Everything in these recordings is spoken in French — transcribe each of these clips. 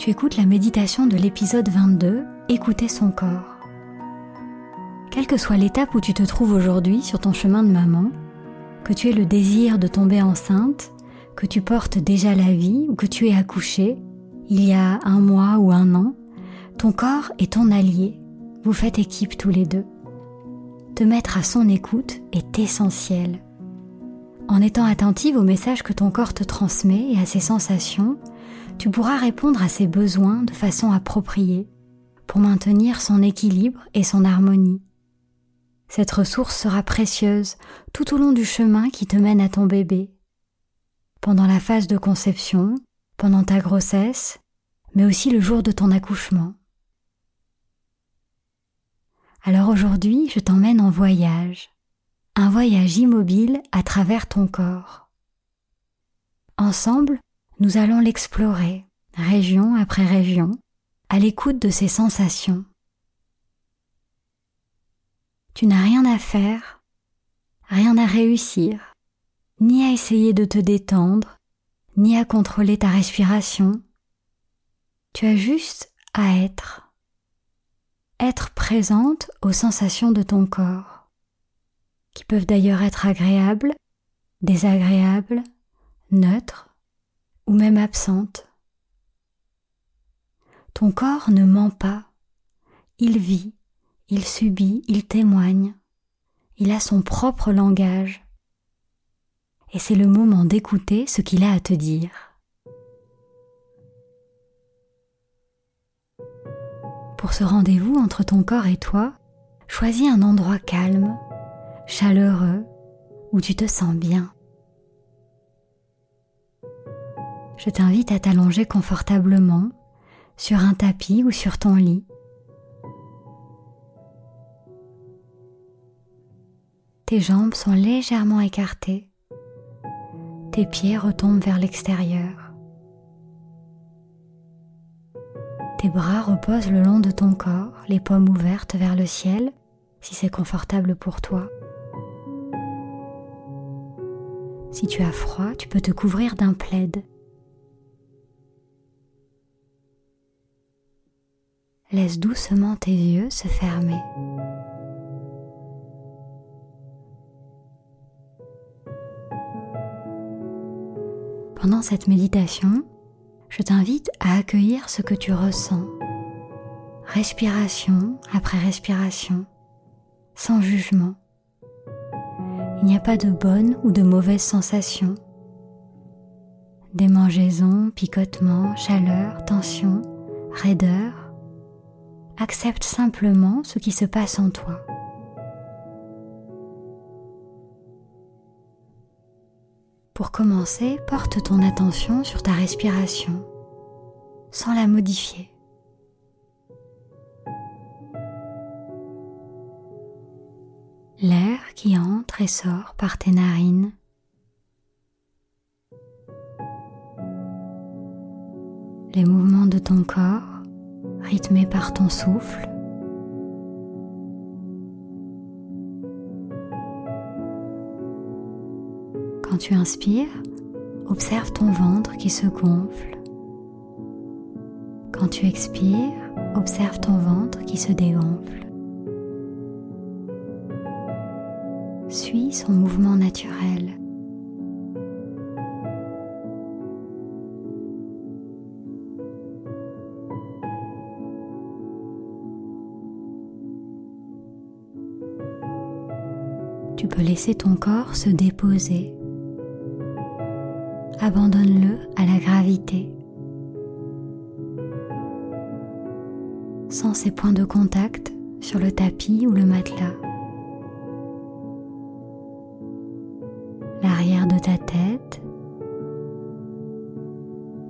Tu écoutes la méditation de l'épisode 22, Écouter son corps. Quelle que soit l'étape où tu te trouves aujourd'hui sur ton chemin de maman, que tu aies le désir de tomber enceinte, que tu portes déjà la vie ou que tu aies accouché, il y a un mois ou un an, ton corps est ton allié, vous faites équipe tous les deux. Te mettre à son écoute est essentiel. En étant attentive aux messages que ton corps te transmet et à ses sensations, tu pourras répondre à ses besoins de façon appropriée pour maintenir son équilibre et son harmonie. Cette ressource sera précieuse tout au long du chemin qui te mène à ton bébé. Pendant la phase de conception, pendant ta grossesse, mais aussi le jour de ton accouchement. Alors aujourd'hui, je t'emmène en voyage, un voyage immobile à travers ton corps. Ensemble, nous allons l'explorer, région après région, à l'écoute de ses sensations. Tu n'as rien à faire, rien à réussir, ni à essayer de te détendre, ni à contrôler ta respiration. Tu as juste à être être présente aux sensations de ton corps, qui peuvent d'ailleurs être agréables, désagréables, neutres ou même absentes. Ton corps ne ment pas, il vit, il subit, il témoigne, il a son propre langage, et c'est le moment d'écouter ce qu'il a à te dire. Pour ce rendez-vous entre ton corps et toi, choisis un endroit calme, chaleureux, où tu te sens bien. Je t'invite à t'allonger confortablement sur un tapis ou sur ton lit. Tes jambes sont légèrement écartées. Tes pieds retombent vers l'extérieur. Tes bras reposent le long de ton corps, les paumes ouvertes vers le ciel, si c'est confortable pour toi. Si tu as froid, tu peux te couvrir d'un plaid. Laisse doucement tes yeux se fermer. Pendant cette méditation, je t'invite à accueillir ce que tu ressens, respiration après respiration, sans jugement. Il n'y a pas de bonne ou de mauvaise sensation. Démangeaisons, picotements, chaleur, tension, raideur. Accepte simplement ce qui se passe en toi. Pour commencer, porte ton attention sur ta respiration sans la modifier. L'air qui entre et sort par tes narines. Les mouvements de ton corps rythmés par ton souffle. Quand tu inspires, observe ton ventre qui se gonfle. Quand tu expires, observe ton ventre qui se dégonfle. Suis son mouvement naturel. Peux laisser ton corps se déposer abandonne-le à la gravité. Sans ces points de contact sur le tapis ou le matelas. L'arrière de ta tête,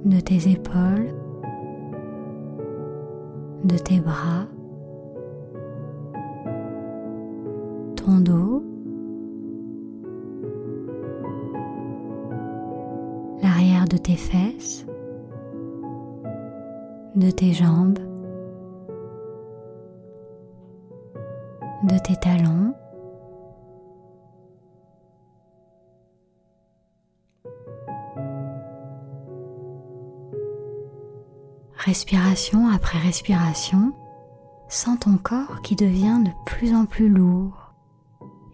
de tes épaules, de tes bras, de tes jambes, de tes talons. Respiration après respiration, sens ton corps qui devient de plus en plus lourd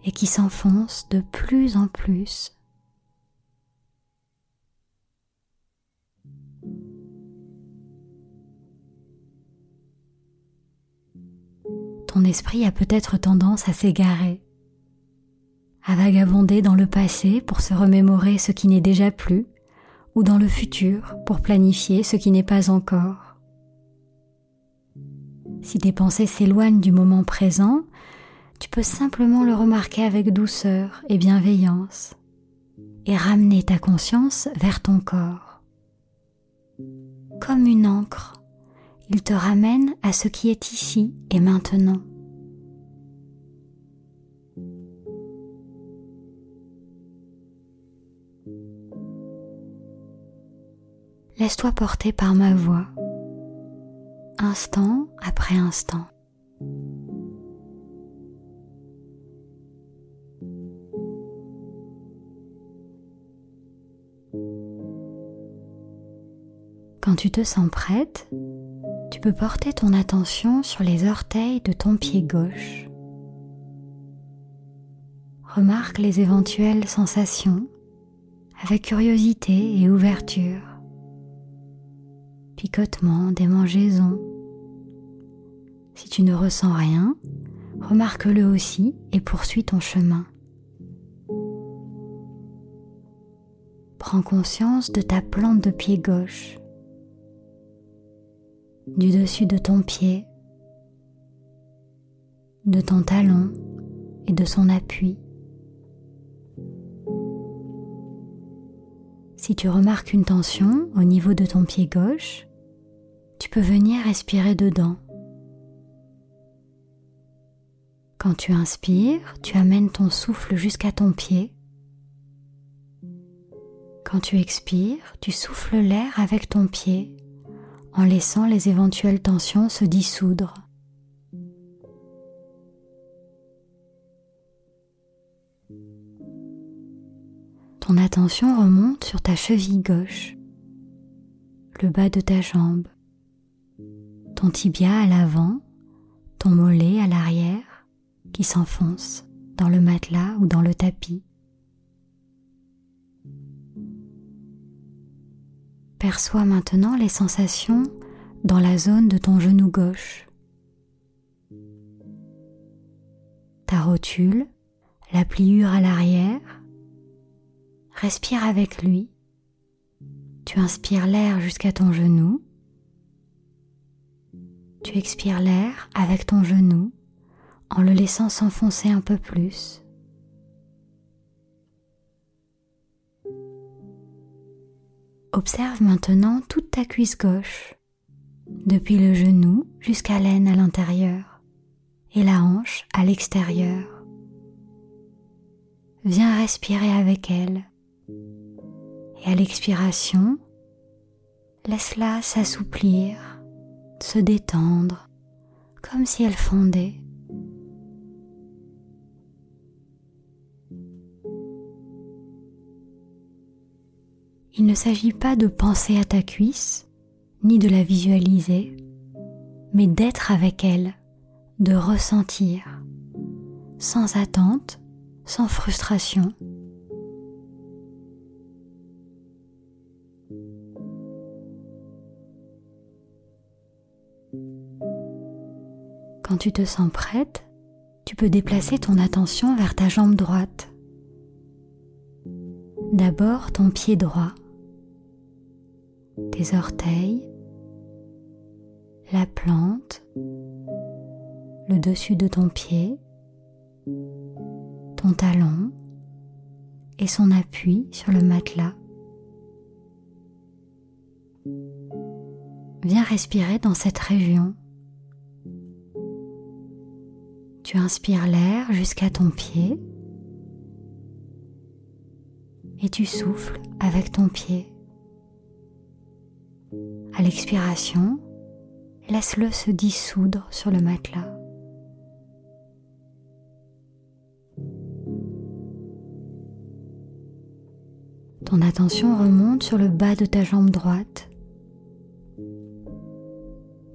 et qui s'enfonce de plus en plus ton esprit a peut-être tendance à s'égarer, à vagabonder dans le passé pour se remémorer ce qui n'est déjà plus, ou dans le futur pour planifier ce qui n'est pas encore. Si tes pensées s'éloignent du moment présent, tu peux simplement le remarquer avec douceur et bienveillance et ramener ta conscience vers ton corps. Comme une encre il te ramène à ce qui est ici et maintenant. Laisse-toi porter par ma voix, instant après instant. Quand tu te sens prête, porter ton attention sur les orteils de ton pied gauche. Remarque les éventuelles sensations avec curiosité et ouverture. Picotement, démangeaison. Si tu ne ressens rien, remarque-le aussi et poursuis ton chemin. Prends conscience de ta plante de pied gauche du dessus de ton pied, de ton talon et de son appui. Si tu remarques une tension au niveau de ton pied gauche, tu peux venir respirer dedans. Quand tu inspires, tu amènes ton souffle jusqu'à ton pied. Quand tu expires, tu souffles l'air avec ton pied en laissant les éventuelles tensions se dissoudre. Ton attention remonte sur ta cheville gauche, le bas de ta jambe, ton tibia à l'avant, ton mollet à l'arrière qui s'enfonce dans le matelas ou dans le tapis. Perçois maintenant les sensations dans la zone de ton genou gauche. Ta rotule, la pliure à l'arrière. Respire avec lui. Tu inspires l'air jusqu'à ton genou. Tu expires l'air avec ton genou en le laissant s'enfoncer un peu plus. Observe maintenant toute ta cuisse gauche, depuis le genou jusqu'à l'aine à l'intérieur et la hanche à l'extérieur. viens respirer avec elle. Et à l'expiration, laisse-la s'assouplir, se détendre, comme si elle fondait. Il ne s'agit pas de penser à ta cuisse, ni de la visualiser, mais d'être avec elle, de ressentir, sans attente, sans frustration. Quand tu te sens prête, tu peux déplacer ton attention vers ta jambe droite. D'abord ton pied droit tes orteils, la plante, le dessus de ton pied, ton talon et son appui sur le matelas. Viens respirer dans cette région. Tu inspires l'air jusqu'à ton pied et tu souffles avec ton pied. À l'expiration, laisse-le se dissoudre sur le matelas. Ton attention remonte sur le bas de ta jambe droite,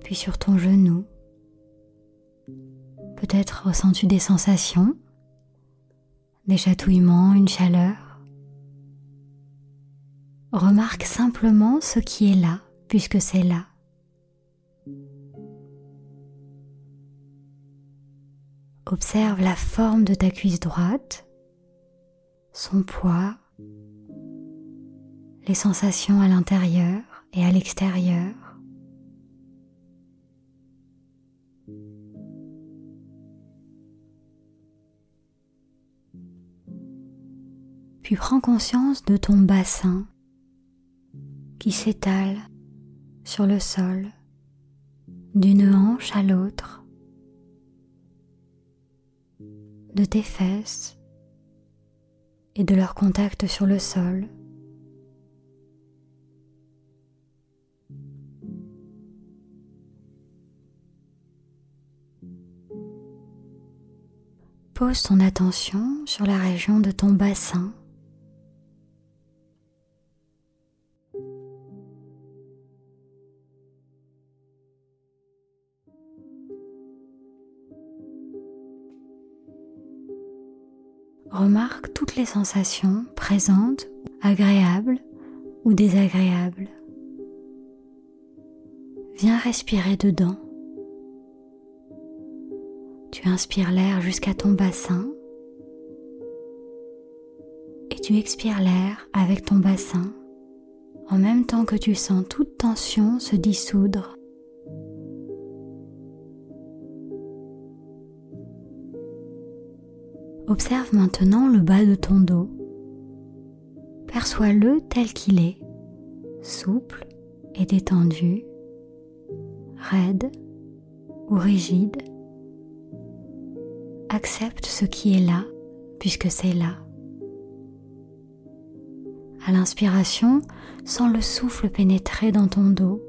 puis sur ton genou. Peut-être ressens-tu des sensations, des chatouillements, une chaleur. Remarque simplement ce qui est là, puisque c'est là. Observe la forme de ta cuisse droite, son poids, les sensations à l'intérieur et à l'extérieur. Puis prends conscience de ton bassin qui s'étale sur le sol d'une hanche à l'autre, de tes fesses et de leur contact sur le sol. Pose ton attention sur la région de ton bassin remarque toutes les sensations présentes, agréables ou désagréables. Viens respirer dedans. Tu inspires l'air jusqu'à ton bassin et tu expires l'air avec ton bassin en même temps que tu sens toute tension se dissoudre Observe maintenant le bas de ton dos. Perçois-le tel qu'il est, souple et détendu, raide ou rigide. Accepte ce qui est là puisque c'est là. À l'inspiration, sens le souffle pénétrer dans ton dos.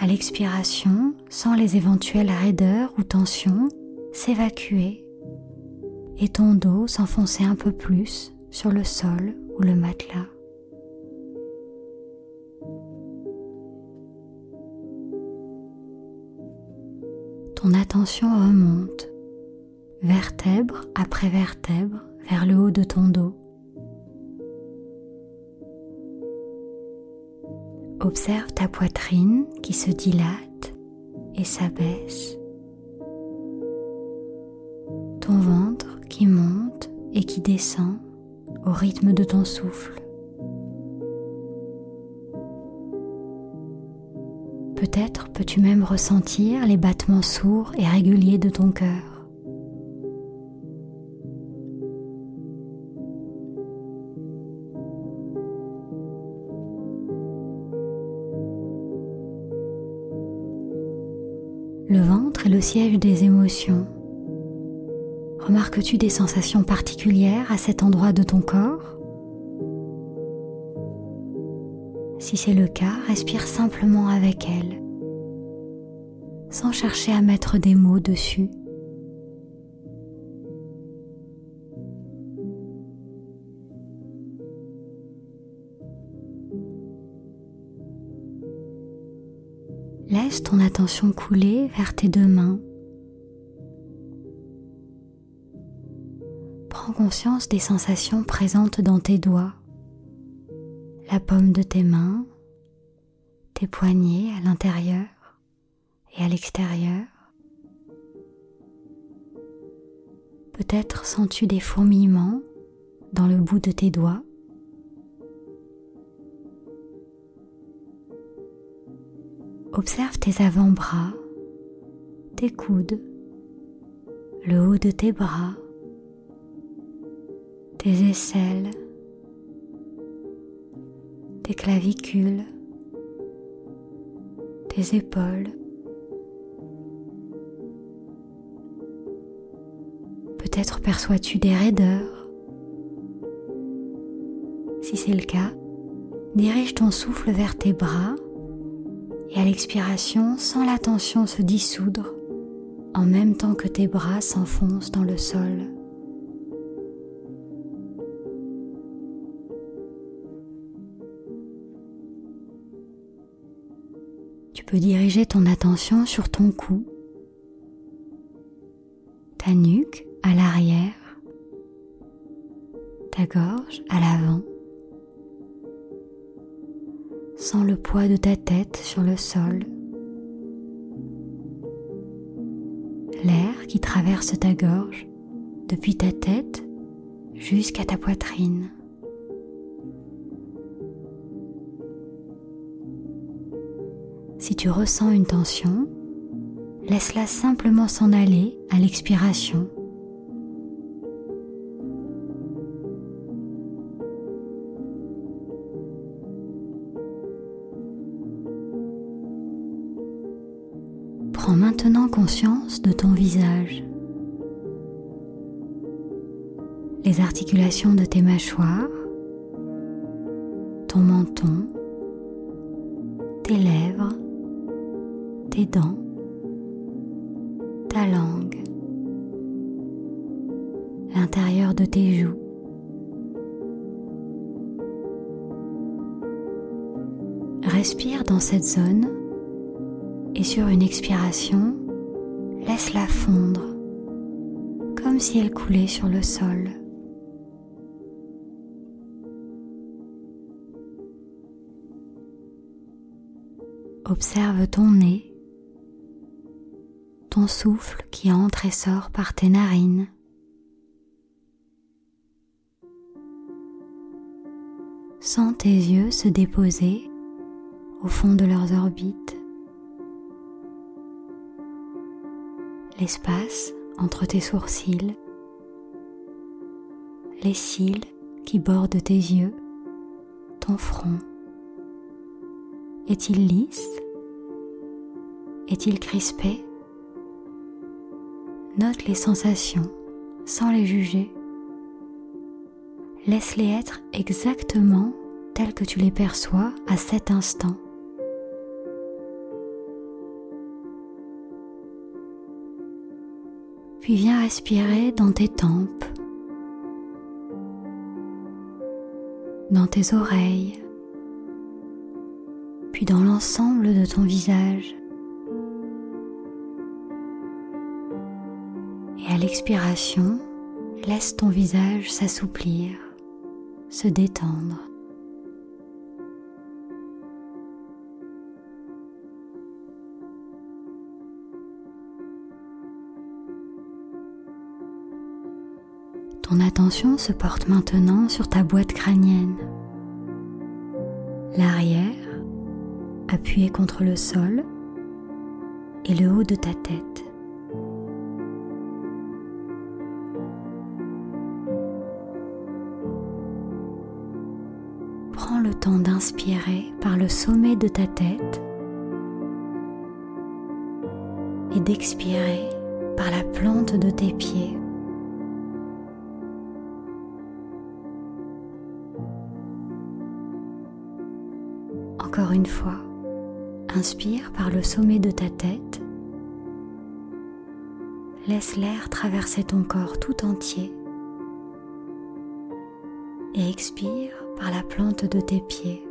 À l'expiration, sens les éventuelles raideurs ou tensions s'évacuer et ton dos s'enfoncer un peu plus sur le sol ou le matelas. Ton attention remonte, vertèbre après vertèbre, vers le haut de ton dos. Observe ta poitrine qui se dilate et s'abaisse ton ventre qui monte et qui descend au rythme de ton souffle. Peut-être peux-tu même ressentir les battements sourds et réguliers de ton cœur. Le ventre est le siège des émotions Remarques-tu des sensations particulières à cet endroit de ton corps? Si c'est le cas, respire simplement avec elle, sans chercher à mettre des mots dessus. Laisse ton attention couler vers tes deux mains. Conscience des sensations présentes dans tes doigts, la paume de tes mains, tes poignets à l'intérieur et à l'extérieur. Peut-être sens-tu des fourmillements dans le bout de tes doigts. Observe tes avant-bras, tes coudes, le haut de tes bras, tes aisselles, tes clavicules, tes épaules. Peut-être perçois-tu des raideurs. Si c'est le cas, dirige ton souffle vers tes bras et à l'expiration, sens la tension se dissoudre en même temps que tes bras s'enfoncent dans le sol. Peux diriger ton attention sur ton cou, ta nuque à l'arrière, ta gorge à l'avant Sens le poids de ta tête sur le sol. L'air qui traverse ta gorge depuis ta tête jusqu'à ta poitrine. Si tu ressens une tension, laisse-la simplement s'en aller à l'expiration. Prends maintenant conscience de ton visage, les articulations de tes mâchoires, ton menton, tes lèvres, tes dents, ta langue, l'intérieur de tes joues. Respire dans cette zone et sur une expiration, laisse-la fondre comme si elle coulait sur le sol. Observe ton nez, ton souffle qui entre et sort par tes narines. Sens tes yeux se déposer au fond de leurs orbites. l'espace entre tes sourcils, les cils qui bordent tes yeux, ton front. Est-il lisse? Est-il crispé? Note les sensations sans les juger. Laisse-les être exactement telles que tu les perçois à cet instant. puis viens respirer dans tes tempes, dans tes oreilles, puis dans l'ensemble de ton visage. L'expiration, laisse ton visage s'assouplir, se détendre. Ton attention se porte maintenant sur ta boîte crânienne. L'arrière, appuyé contre le sol, et le haut de ta tête. d'inspirer par le sommet de ta tête et d'expirer par la plante de tes pieds. Encore une fois, inspire par le sommet de ta tête. Laisse l'air traverser ton corps tout entier et expire par la plante de tes pieds.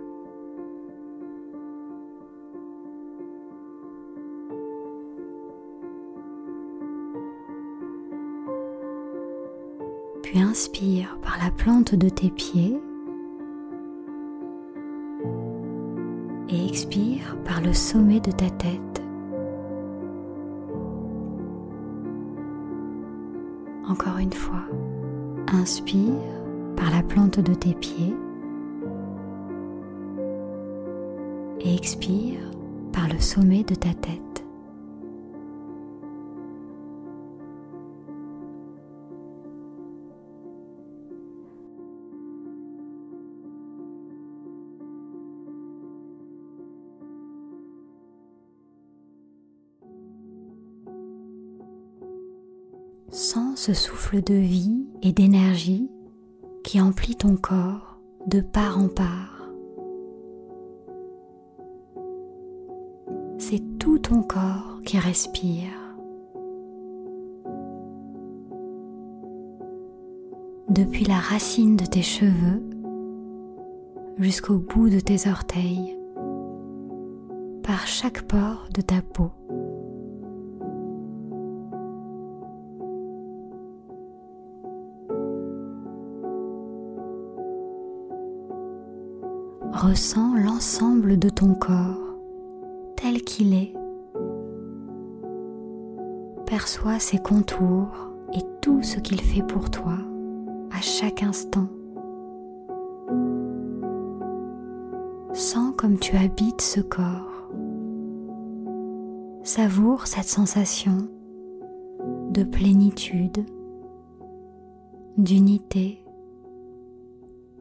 Puis inspire par la plante de tes pieds et expire par le sommet de ta tête. Encore une fois, inspire par la plante de tes pieds expire par le sommet de ta tête. Sens ce souffle de vie et d'énergie qui emplit ton corps de part en part. Tout ton corps qui respire. Depuis la racine de tes cheveux jusqu'au bout de tes orteils, par chaque pore de ta peau. ressens l'ensemble de ton corps qu'il est. Perçois ses contours et tout ce qu'il fait pour toi à chaque instant. Sens comme tu habites ce corps. Savoure cette sensation de plénitude, d'unité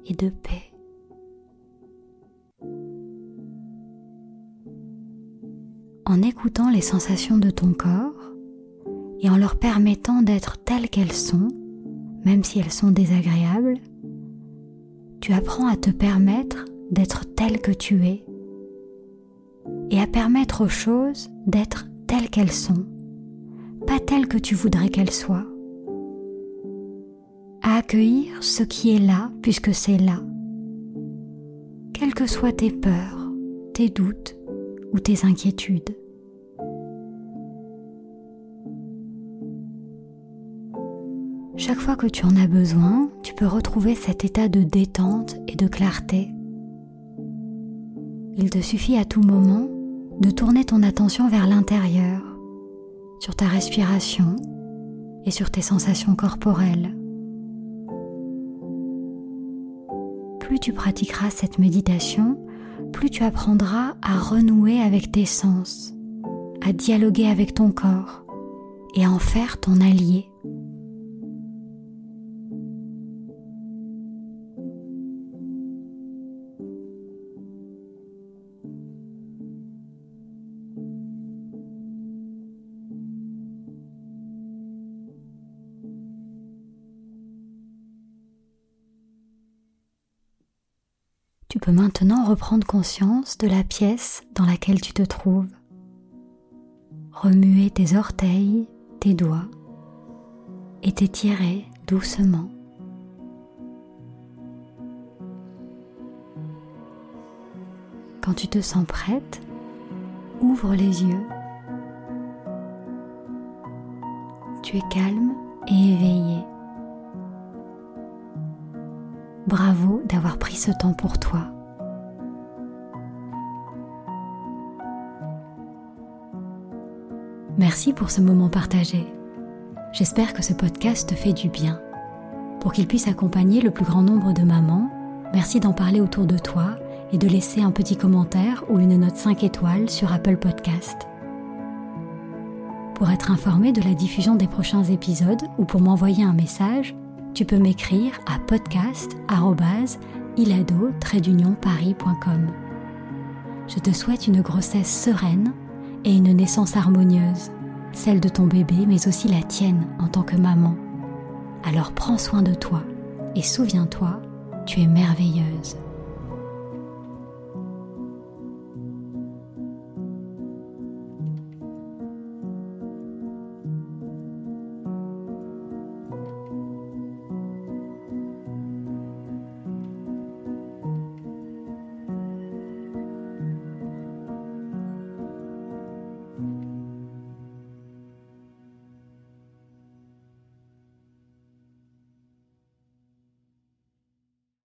et de paix. En écoutant les sensations de ton corps et en leur permettant d'être telles qu'elles sont, même si elles sont désagréables, tu apprends à te permettre d'être tel que tu es et à permettre aux choses d'être telles qu'elles sont, pas telles que tu voudrais qu'elles soient, à accueillir ce qui est là puisque c'est là, quelles que soient tes peurs, tes doutes, ou tes inquiétudes. Chaque fois que tu en as besoin, tu peux retrouver cet état de détente et de clarté. Il te suffit à tout moment de tourner ton attention vers l'intérieur, sur ta respiration et sur tes sensations corporelles. Plus tu pratiqueras cette méditation, plus tu apprendras à renouer avec tes sens, à dialoguer avec ton corps et à en faire ton allié. Peux maintenant reprendre conscience de la pièce dans laquelle tu te trouves. Remuer tes orteils, tes doigts et t'étirer doucement. Quand tu te sens prête, ouvre les yeux. Tu es calme et éveillé. Bravo d'avoir pris ce temps pour toi. Merci pour ce moment partagé. J'espère que ce podcast te fait du bien. Pour qu'il puisse accompagner le plus grand nombre de mamans, merci d'en parler autour de toi et de laisser un petit commentaire ou une note 5 étoiles sur Apple Podcast. Pour être informé de la diffusion des prochains épisodes ou pour m'envoyer un message, tu peux m'écrire à podcast.ilado-paris.com. Je te souhaite une grossesse sereine et une naissance harmonieuse, celle de ton bébé mais aussi la tienne en tant que maman. Alors prends soin de toi et souviens-toi, tu es merveilleuse.